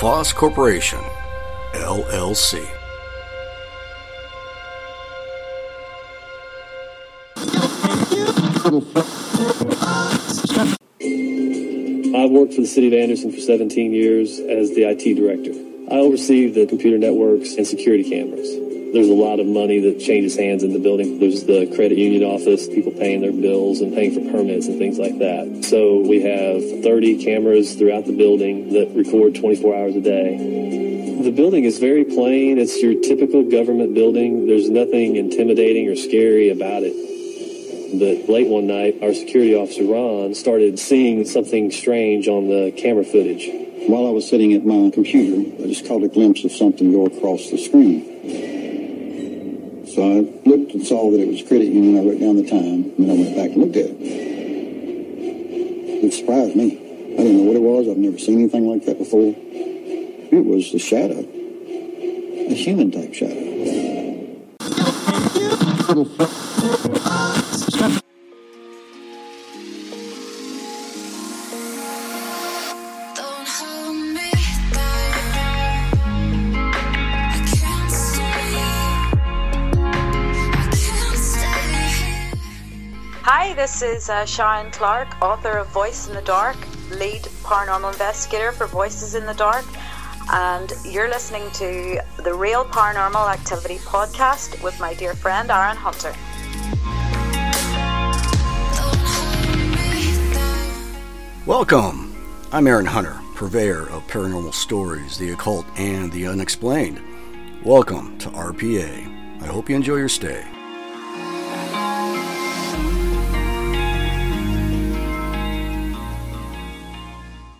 LaFosse Corporation, LLC. I've worked for the city of Anderson for 17 years as the IT director. I oversee the computer networks and security cameras. There's a lot of money that changes hands in the building. There's the credit union office, people paying their bills and paying for permits and things like that. So we have 30 cameras throughout the building that record 24 hours a day. The building is very plain. It's your typical government building. There's nothing intimidating or scary about it. But late one night, our security officer, Ron, started seeing something strange on the camera footage. While I was sitting at my computer, I just caught a glimpse of something go across the screen. So I looked and saw that it was credit union. I wrote down the time, and then I went back and looked at it. It surprised me. I didn't know what it was. I've never seen anything like that before. It was a shadow, a human type shadow. Hi, this is uh, Clark, author of Voice in the Dark, lead paranormal investigator for Voices in the Dark, and you're listening to the Real Paranormal Activity podcast with my dear friend Aaron Hunter. Welcome. I'm Aaron Hunter, purveyor of paranormal stories, the occult, and the unexplained. Welcome to RPA. I hope you enjoy your stay.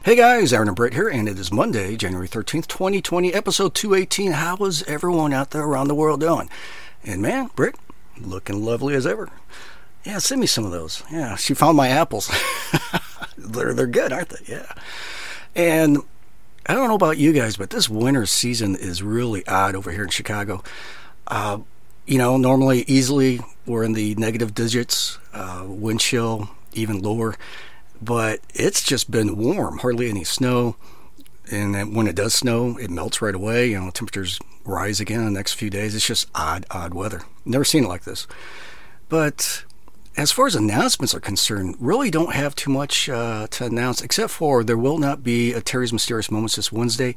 Hey guys, Aaron and Britt here, and it is Monday, January 13th, 2020, episode 218. How is everyone out there around the world doing? And man, Britt, looking lovely as ever. Yeah, send me some of those. Yeah, she found my apples. they're they're good, aren't they? Yeah. And I don't know about you guys, but this winter season is really odd over here in Chicago. Uh, you know, normally easily we're in the negative digits, uh, wind chill even lower, but it's just been warm, hardly any snow. And when it does snow, it melts right away. You know, temperatures rise again in the next few days. It's just odd, odd weather. Never seen it like this. But as far as announcements are concerned, really don't have too much uh, to announce, except for there will not be a Terry's Mysterious Moments this Wednesday.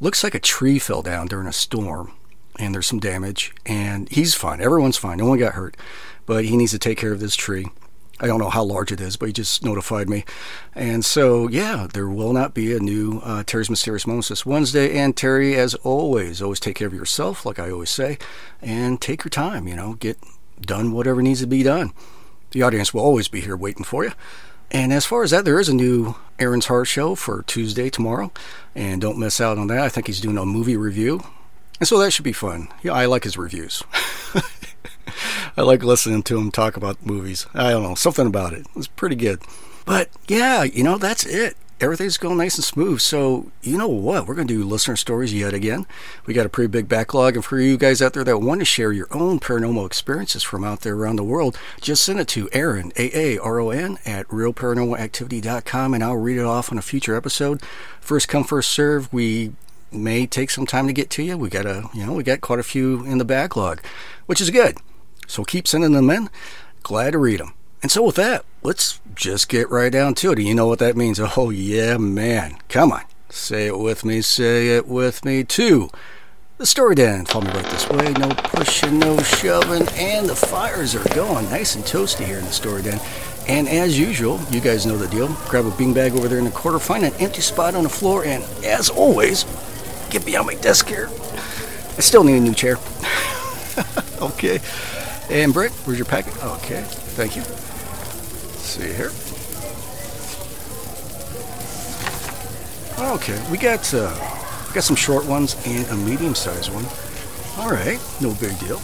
Looks like a tree fell down during a storm, and there's some damage, and he's fine. Everyone's fine. No one got hurt, but he needs to take care of this tree. I don't know how large it is, but he just notified me. And so, yeah, there will not be a new uh, Terry's Mysterious Moments this Wednesday. And Terry, as always, always take care of yourself, like I always say, and take your time, you know, get done whatever needs to be done. The audience will always be here waiting for you. And as far as that, there is a new Aaron's Horror Show for Tuesday tomorrow. And don't miss out on that. I think he's doing a movie review. And so that should be fun. Yeah, I like his reviews. I like listening to him talk about movies. I don't know, something about it. It's pretty good. But yeah, you know, that's it. Everything's going nice and smooth. So, you know what? We're going to do listener stories yet again. We got a pretty big backlog. And for you guys out there that want to share your own paranormal experiences from out there around the world, just send it to Aaron, A A R O N, at realparanormalactivity.com, and I'll read it off on a future episode. First come, first serve. We may take some time to get to you. We got a, you know, we got quite a few in the backlog, which is good. So keep sending them in. Glad to read them. And so with that, let's just get right down to it. And you know what that means? Oh yeah, man. Come on. Say it with me. Say it with me too. The story den. Follow me right this way. No pushing, no shoving. And the fires are going nice and toasty here in the story den. And as usual, you guys know the deal. Grab a beanbag over there in the corner, find an empty spot on the floor, and as always, get behind my desk here. I still need a new chair. okay. And Britt, where's your packet? Okay, thank you. Let's see here. Okay, we got uh, we got some short ones and a medium-sized one. All right, no big deal.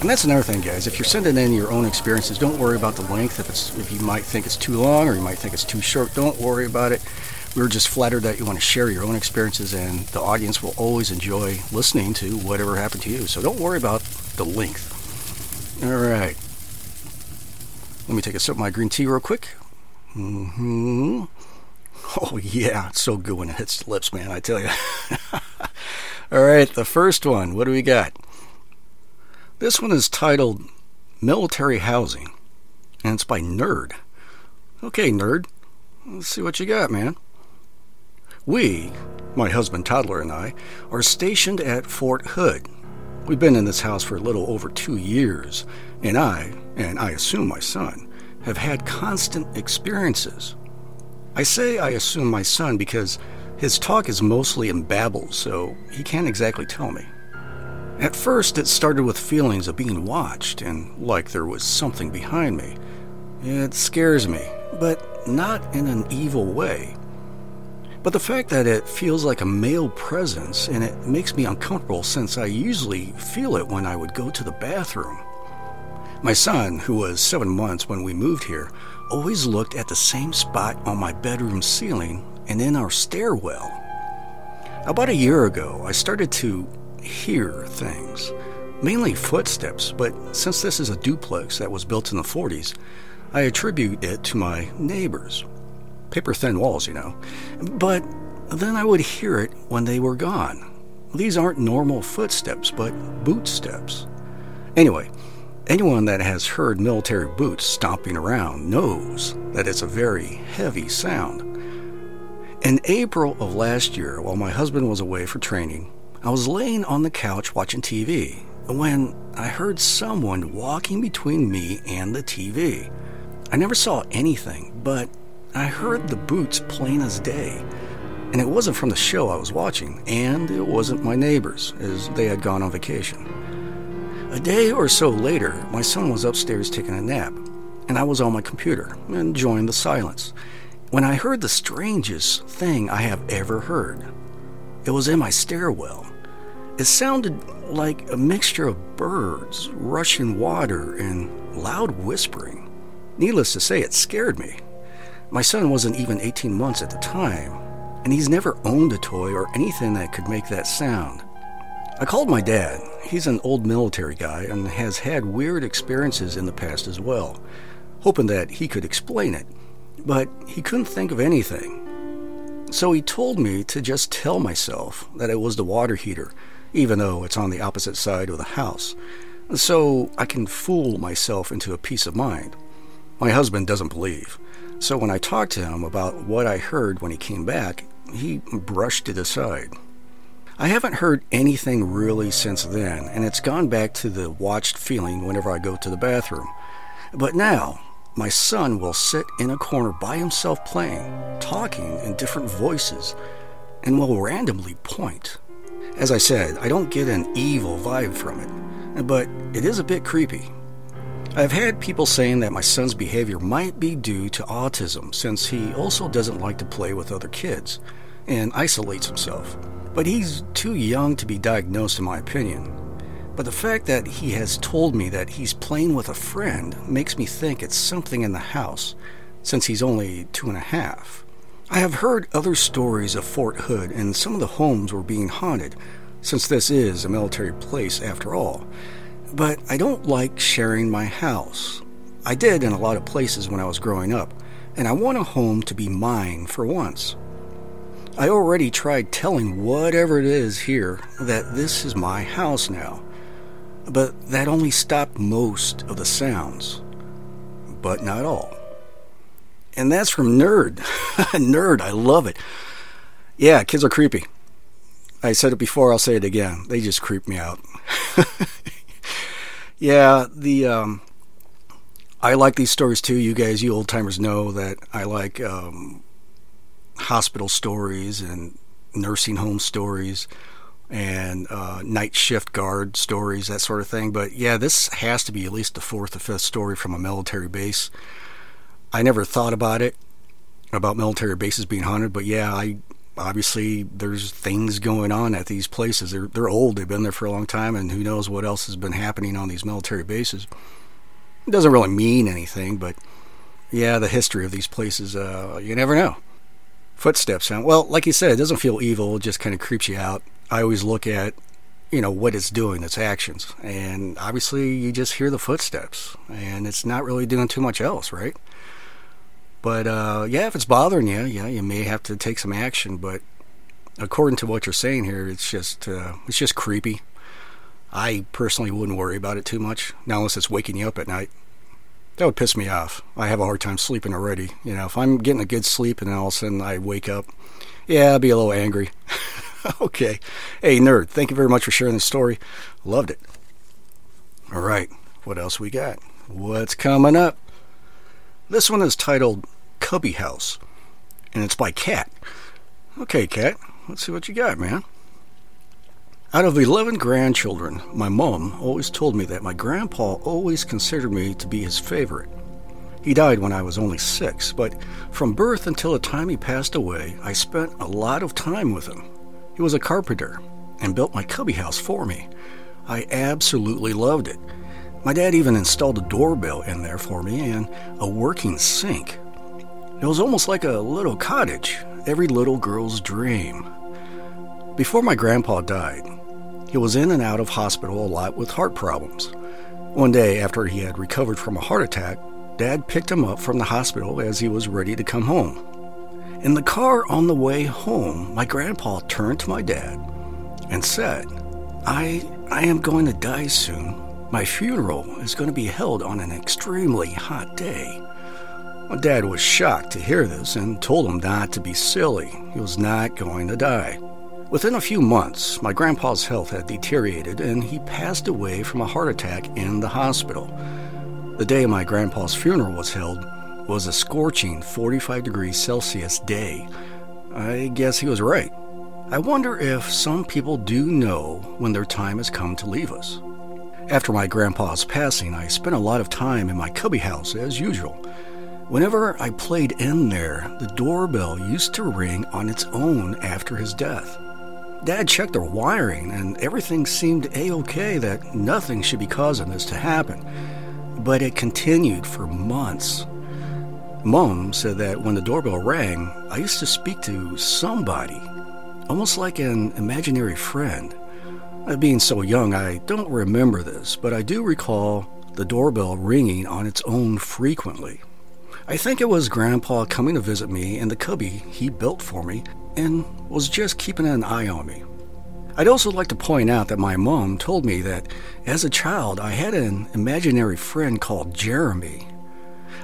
And that's another thing, guys. If you're sending in your own experiences, don't worry about the length. If it's if you might think it's too long or you might think it's too short, don't worry about it. We're just flattered that you want to share your own experiences, and the audience will always enjoy listening to whatever happened to you. So don't worry about the length. All right. Let me take a sip of my green tea real quick. Mm-hmm. Oh yeah, it's so good when it hits the lips, man. I tell you. All right, the first one. What do we got? This one is titled Military Housing, and it's by Nerd. Okay, Nerd. Let's see what you got, man. We, my husband Toddler and I, are stationed at Fort Hood. We've been in this house for a little over two years, and I, and I assume my son, have had constant experiences. I say I assume my son because his talk is mostly in babble, so he can't exactly tell me. At first, it started with feelings of being watched and like there was something behind me. It scares me, but not in an evil way. But the fact that it feels like a male presence and it makes me uncomfortable since I usually feel it when I would go to the bathroom. My son, who was seven months when we moved here, always looked at the same spot on my bedroom ceiling and in our stairwell. About a year ago, I started to hear things, mainly footsteps, but since this is a duplex that was built in the 40s, I attribute it to my neighbors. Paper thin walls, you know. But then I would hear it when they were gone. These aren't normal footsteps, but boot steps. Anyway, anyone that has heard military boots stomping around knows that it's a very heavy sound. In April of last year, while my husband was away for training, I was laying on the couch watching TV when I heard someone walking between me and the TV. I never saw anything, but I heard the boots plain as day. And it wasn't from the show I was watching, and it wasn't my neighbors, as they had gone on vacation. A day or so later, my son was upstairs taking a nap, and I was on my computer, enjoying the silence, when I heard the strangest thing I have ever heard. It was in my stairwell. It sounded like a mixture of birds, rushing water, and loud whispering. Needless to say, it scared me. My son wasn't even 18 months at the time, and he's never owned a toy or anything that could make that sound. I called my dad. He's an old military guy and has had weird experiences in the past as well, hoping that he could explain it, but he couldn't think of anything. So he told me to just tell myself that it was the water heater, even though it's on the opposite side of the house, so I can fool myself into a peace of mind. My husband doesn't believe. So when I talked to him about what I heard when he came back, he brushed it aside. I haven't heard anything really since then, and it's gone back to the watched feeling whenever I go to the bathroom. But now, my son will sit in a corner by himself playing, talking in different voices, and will randomly point. As I said, I don't get an evil vibe from it, but it is a bit creepy. I've had people saying that my son's behavior might be due to autism since he also doesn't like to play with other kids and isolates himself. But he's too young to be diagnosed, in my opinion. But the fact that he has told me that he's playing with a friend makes me think it's something in the house, since he's only two and a half. I have heard other stories of Fort Hood, and some of the homes were being haunted, since this is a military place after all. But I don't like sharing my house. I did in a lot of places when I was growing up, and I want a home to be mine for once. I already tried telling whatever it is here that this is my house now, but that only stopped most of the sounds, but not all. And that's from Nerd. Nerd, I love it. Yeah, kids are creepy. I said it before, I'll say it again. They just creep me out. yeah, the um, I like these stories too. You guys, you old timers know that I like um, hospital stories and nursing home stories and uh, night shift guard stories, that sort of thing. But yeah, this has to be at least the fourth or fifth story from a military base. I never thought about it about military bases being haunted, but yeah, I obviously there's things going on at these places. They're they're old. They've been there for a long time, and who knows what else has been happening on these military bases. It doesn't really mean anything, but yeah, the history of these places, uh, you never know. Footsteps well, like you said, it doesn't feel evil. It just kind of creeps you out. I always look at you know what it's doing, its actions, and obviously you just hear the footsteps, and it's not really doing too much else, right? But uh, yeah, if it's bothering you, yeah, you may have to take some action. But according to what you're saying here, it's just uh, it's just creepy. I personally wouldn't worry about it too much, not unless it's waking you up at night. That would piss me off. I have a hard time sleeping already. You know, if I'm getting a good sleep and then all of a sudden I wake up, yeah, I'd be a little angry. okay. Hey, nerd, thank you very much for sharing the story. Loved it. All right, what else we got? What's coming up? This one is titled Cubby House, and it's by Cat. Okay, Cat, let's see what you got, man. Out of 11 grandchildren, my mom always told me that my grandpa always considered me to be his favorite. He died when I was only six, but from birth until the time he passed away, I spent a lot of time with him. He was a carpenter and built my cubby house for me. I absolutely loved it. My dad even installed a doorbell in there for me and a working sink. It was almost like a little cottage, every little girl's dream. Before my grandpa died, he was in and out of hospital a lot with heart problems. One day, after he had recovered from a heart attack, Dad picked him up from the hospital as he was ready to come home. In the car on the way home, my grandpa turned to my dad and said, I, I am going to die soon. My funeral is going to be held on an extremely hot day. My dad was shocked to hear this and told him not to be silly. He was not going to die. Within a few months, my grandpa's health had deteriorated and he passed away from a heart attack in the hospital. The day my grandpa's funeral was held was a scorching 45 degrees Celsius day. I guess he was right. I wonder if some people do know when their time has come to leave us. After my grandpa's passing, I spent a lot of time in my cubby house as usual. Whenever I played in there, the doorbell used to ring on its own after his death. Dad checked the wiring, and everything seemed a okay that nothing should be causing this to happen. But it continued for months. Mom said that when the doorbell rang, I used to speak to somebody, almost like an imaginary friend. Being so young, I don't remember this, but I do recall the doorbell ringing on its own frequently. I think it was Grandpa coming to visit me in the cubby he built for me and was just keeping an eye on me. I'd also like to point out that my mom told me that as a child I had an imaginary friend called Jeremy.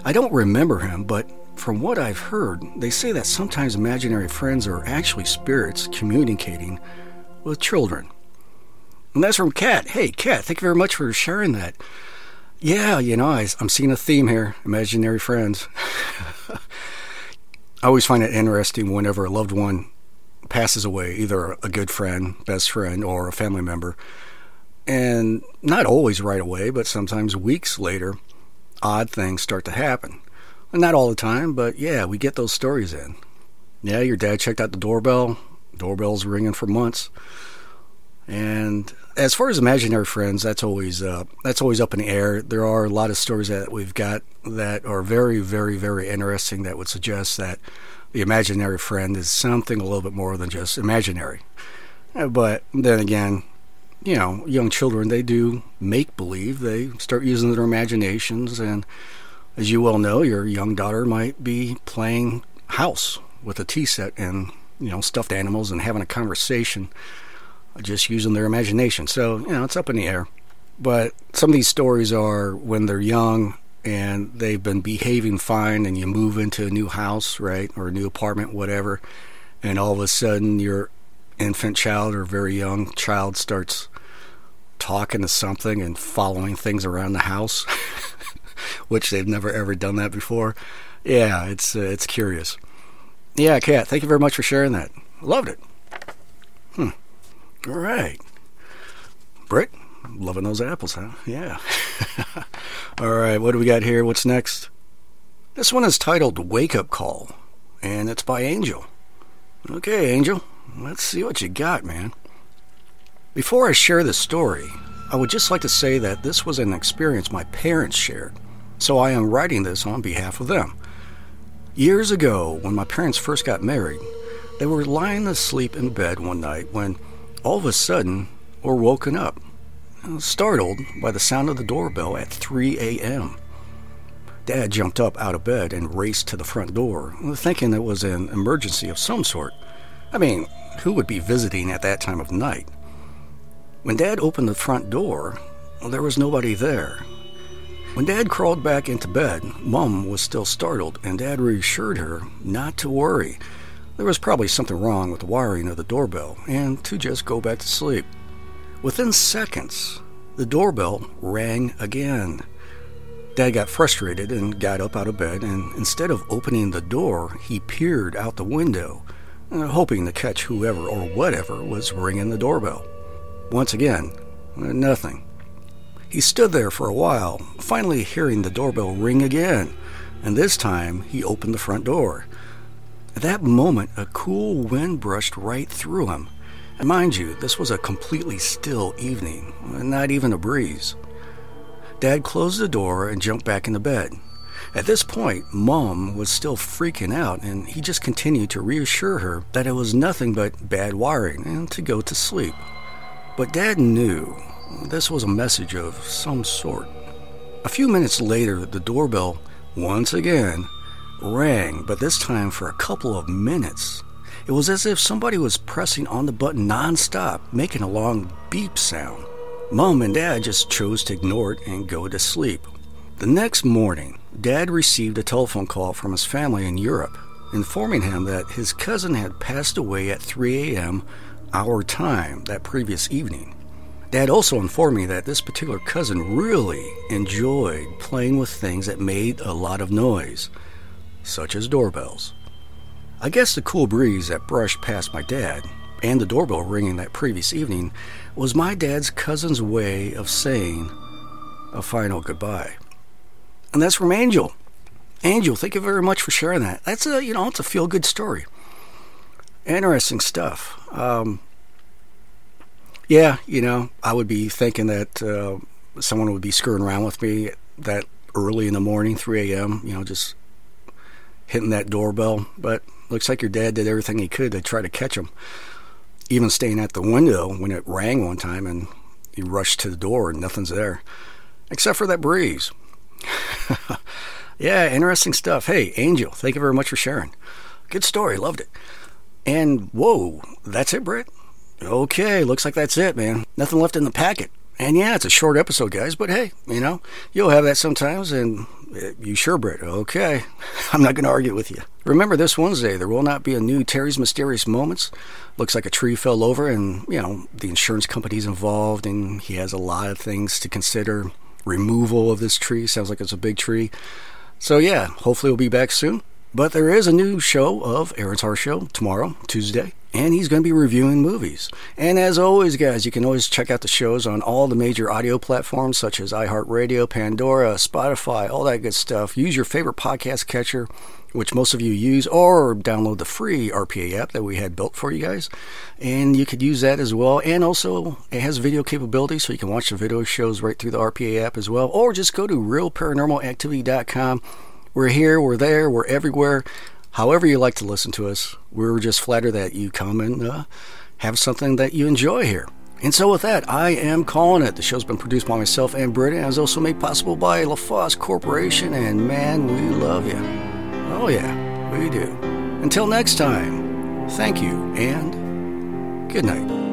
I don't remember him, but from what I've heard, they say that sometimes imaginary friends are actually spirits communicating with children. And that's from Kat. Hey, Kat, thank you very much for sharing that. Yeah, you know, I, I'm seeing a theme here imaginary friends. I always find it interesting whenever a loved one passes away, either a good friend, best friend, or a family member. And not always right away, but sometimes weeks later, odd things start to happen. Not all the time, but yeah, we get those stories in. Yeah, your dad checked out the doorbell. Doorbell's ringing for months. And as far as imaginary friends, that's always uh, that's always up in the air. There are a lot of stories that we've got that are very, very, very interesting that would suggest that the imaginary friend is something a little bit more than just imaginary. Uh, But then again, you know, young children they do make believe. They start using their imaginations, and as you well know, your young daughter might be playing house with a tea set and you know stuffed animals and having a conversation just using their imagination. So, you know, it's up in the air. But some of these stories are when they're young and they've been behaving fine and you move into a new house, right, or a new apartment, whatever, and all of a sudden your infant child or very young child starts talking to something and following things around the house, which they've never ever done that before. Yeah, it's uh, it's curious. Yeah, Kat, thank you very much for sharing that. Loved it. All right. Britt, loving those apples, huh? Yeah. All right, what do we got here? What's next? This one is titled Wake Up Call, and it's by Angel. Okay, Angel, let's see what you got, man. Before I share this story, I would just like to say that this was an experience my parents shared, so I am writing this on behalf of them. Years ago, when my parents first got married, they were lying asleep in bed one night when all of a sudden we were woken up, startled by the sound of the doorbell at 3 a.m. Dad jumped up out of bed and raced to the front door, thinking it was an emergency of some sort. I mean, who would be visiting at that time of night? When Dad opened the front door, there was nobody there. When Dad crawled back into bed, Mum was still startled, and Dad reassured her not to worry. There was probably something wrong with the wiring of the doorbell, and to just go back to sleep. Within seconds, the doorbell rang again. Dad got frustrated and got up out of bed, and instead of opening the door, he peered out the window, uh, hoping to catch whoever or whatever was ringing the doorbell. Once again, uh, nothing. He stood there for a while, finally hearing the doorbell ring again, and this time he opened the front door. At that moment, a cool wind brushed right through him. And mind you, this was a completely still evening, not even a breeze. Dad closed the door and jumped back into bed. At this point, Mom was still freaking out, and he just continued to reassure her that it was nothing but bad wiring and to go to sleep. But Dad knew this was a message of some sort. A few minutes later, the doorbell, once again, rang, but this time for a couple of minutes. It was as if somebody was pressing on the button nonstop, making a long beep sound. Mom and Dad just chose to ignore it and go to sleep. The next morning, Dad received a telephone call from his family in Europe, informing him that his cousin had passed away at 3 a.m. our time that previous evening. Dad also informed me that this particular cousin really enjoyed playing with things that made a lot of noise, such as doorbells. I guess the cool breeze that brushed past my dad and the doorbell ringing that previous evening was my dad's cousin's way of saying a final goodbye. And that's from Angel. Angel, thank you very much for sharing that. That's a, you know, it's a feel good story. Interesting stuff. Um, yeah, you know, I would be thinking that uh, someone would be screwing around with me that early in the morning, 3 a.m., you know, just hitting that doorbell. But looks like your dad did everything he could to try to catch him even staying at the window when it rang one time and he rushed to the door and nothing's there except for that breeze. yeah, interesting stuff. Hey, Angel, thank you very much for sharing. Good story, loved it. And whoa, that's it, Britt? Okay, looks like that's it, man. Nothing left in the packet. And yeah, it's a short episode, guys, but hey, you know, you'll have that sometimes, and you sure, Britt? Okay. I'm not going to argue with you. Remember, this Wednesday, there will not be a new Terry's Mysterious Moments. Looks like a tree fell over, and, you know, the insurance company's involved, and he has a lot of things to consider. Removal of this tree sounds like it's a big tree. So, yeah, hopefully we'll be back soon. But there is a new show of Aaron's Horror Show tomorrow, Tuesday, and he's going to be reviewing movies. And as always, guys, you can always check out the shows on all the major audio platforms such as iHeartRadio, Pandora, Spotify, all that good stuff. Use your favorite podcast catcher, which most of you use, or download the free RPA app that we had built for you guys. And you could use that as well. And also, it has video capability, so you can watch the video shows right through the RPA app as well. Or just go to realparanormalactivity.com. We're here, we're there, we're everywhere however you like to listen to us, we're just flattered that you come and uh, have something that you enjoy here. And so, with that, I am calling it. The show's been produced by myself and Brittany, and is also made possible by LaFosse Corporation. And man, we love you. Oh, yeah, we do. Until next time, thank you and good night.